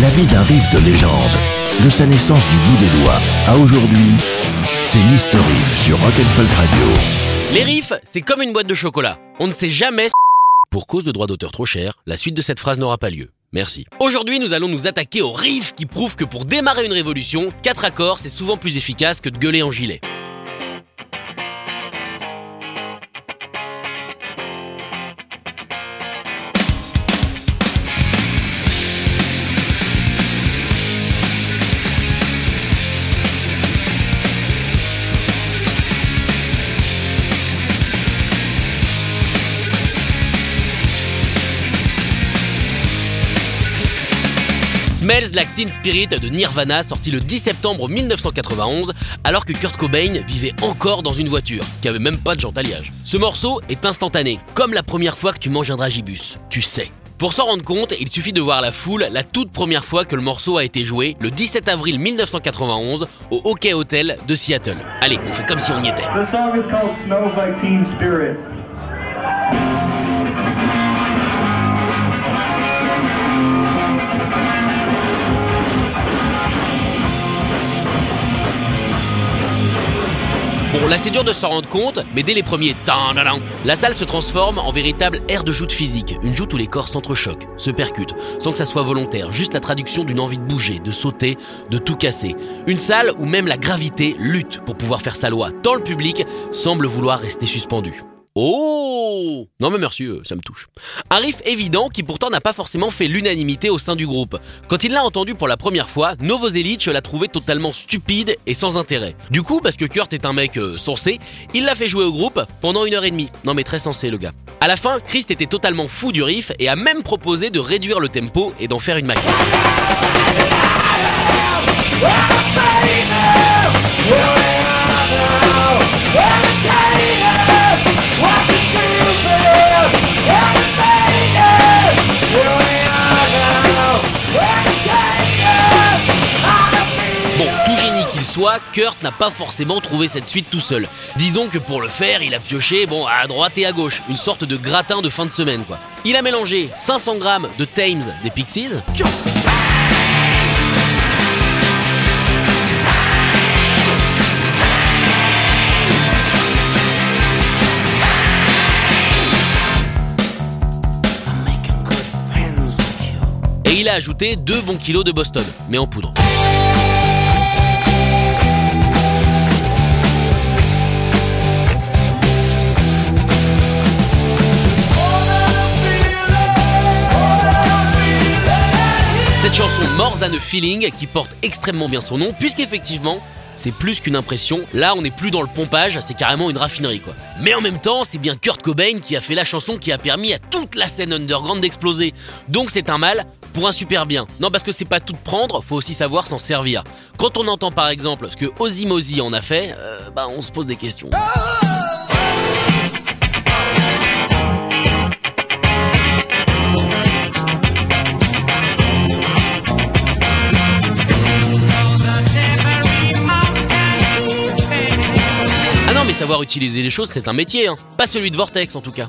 La vie d'un riff de légende, de sa naissance du bout des doigts à aujourd'hui, c'est l'History Riff sur Rock'n'Folk Radio. Les riffs, c'est comme une boîte de chocolat. On ne sait jamais. Pour cause de droits d'auteur trop cher, la suite de cette phrase n'aura pas lieu. Merci. Aujourd'hui, nous allons nous attaquer aux riffs qui prouvent que pour démarrer une révolution, quatre accords, c'est souvent plus efficace que de gueuler en gilet. Smells Like Teen Spirit de Nirvana, sorti le 10 septembre 1991, alors que Kurt Cobain vivait encore dans une voiture, qui avait même pas de alliage. Ce morceau est instantané, comme la première fois que tu manges un dragibus, tu sais. Pour s'en rendre compte, il suffit de voir la foule la toute première fois que le morceau a été joué, le 17 avril 1991, au Hockey Hotel de Seattle. Allez, on fait comme si on y était. Bon, là c'est dur de s'en rendre compte, mais dès les premiers tan la salle se transforme en véritable aire de joute physique, une joute où les corps s'entrechoquent, se percutent, sans que ça soit volontaire, juste la traduction d'une envie de bouger, de sauter, de tout casser. Une salle où même la gravité lutte pour pouvoir faire sa loi, tant le public semble vouloir rester suspendu. Oh Non mais merci, euh, ça me touche. Un riff évident qui pourtant n'a pas forcément fait l'unanimité au sein du groupe. Quand il l'a entendu pour la première fois, Novoselic l'a trouvé totalement stupide et sans intérêt. Du coup, parce que Kurt est un mec euh, sensé, il l'a fait jouer au groupe pendant une heure et demie. Non mais très sensé le gars. À la fin, Christ était totalement fou du riff et a même proposé de réduire le tempo et d'en faire une maquette. Kurt n'a pas forcément trouvé cette suite tout seul. Disons que pour le faire, il a pioché, bon, à droite et à gauche, une sorte de gratin de fin de semaine. Il a mélangé 500 grammes de Thames des Pixies, et il a ajouté 2 bons kilos de Boston, mais en poudre. Chanson More Than a Feeling qui porte extrêmement bien son nom, puisqu'effectivement, c'est plus qu'une impression. Là, on n'est plus dans le pompage, c'est carrément une raffinerie, quoi. Mais en même temps, c'est bien Kurt Cobain qui a fait la chanson qui a permis à toute la scène underground d'exploser. Donc c'est un mal pour un super bien. Non, parce que c'est pas tout prendre, faut aussi savoir s'en servir. Quand on entend par exemple ce que Ozzy Mozzy en a fait, euh, bah on se pose des questions. Ah utiliser les choses, c'est un métier, hein. Pas celui de Vortex en tout cas.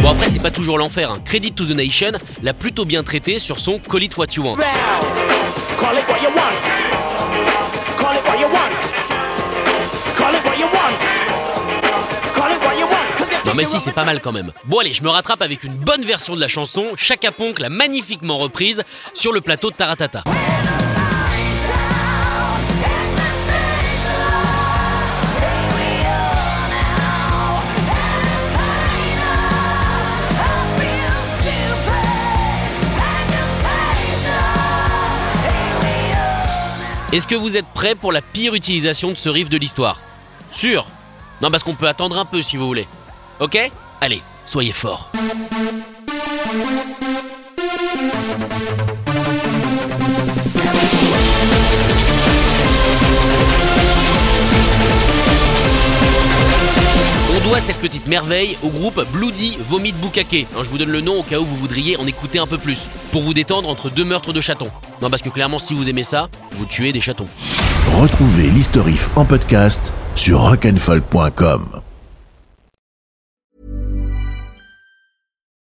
Bon après c'est pas toujours l'enfer, hein. Credit to the Nation l'a plutôt bien traité sur son Call It What You Want. Call it what you want. Non mais si c'est pas mal quand même. Bon allez, je me rattrape avec une bonne version de la chanson, Chaka Ponk l'a magnifiquement reprise sur le plateau de Taratata. Est-ce que vous êtes prêts pour la pire utilisation de ce riff de l'histoire? Sûr? Non, parce qu'on peut attendre un peu si vous voulez. Ok? Allez, soyez forts. On doit cette petite merveille au groupe Bloody Vomit Bukake. Hein, je vous donne le nom au cas où vous voudriez en écouter un peu plus, pour vous détendre entre deux meurtres de chatons. Non, parce que clairement, si vous aimez ça, vous tuez des chatons. Retrouvez l'historif en podcast sur rock'n'folk.com.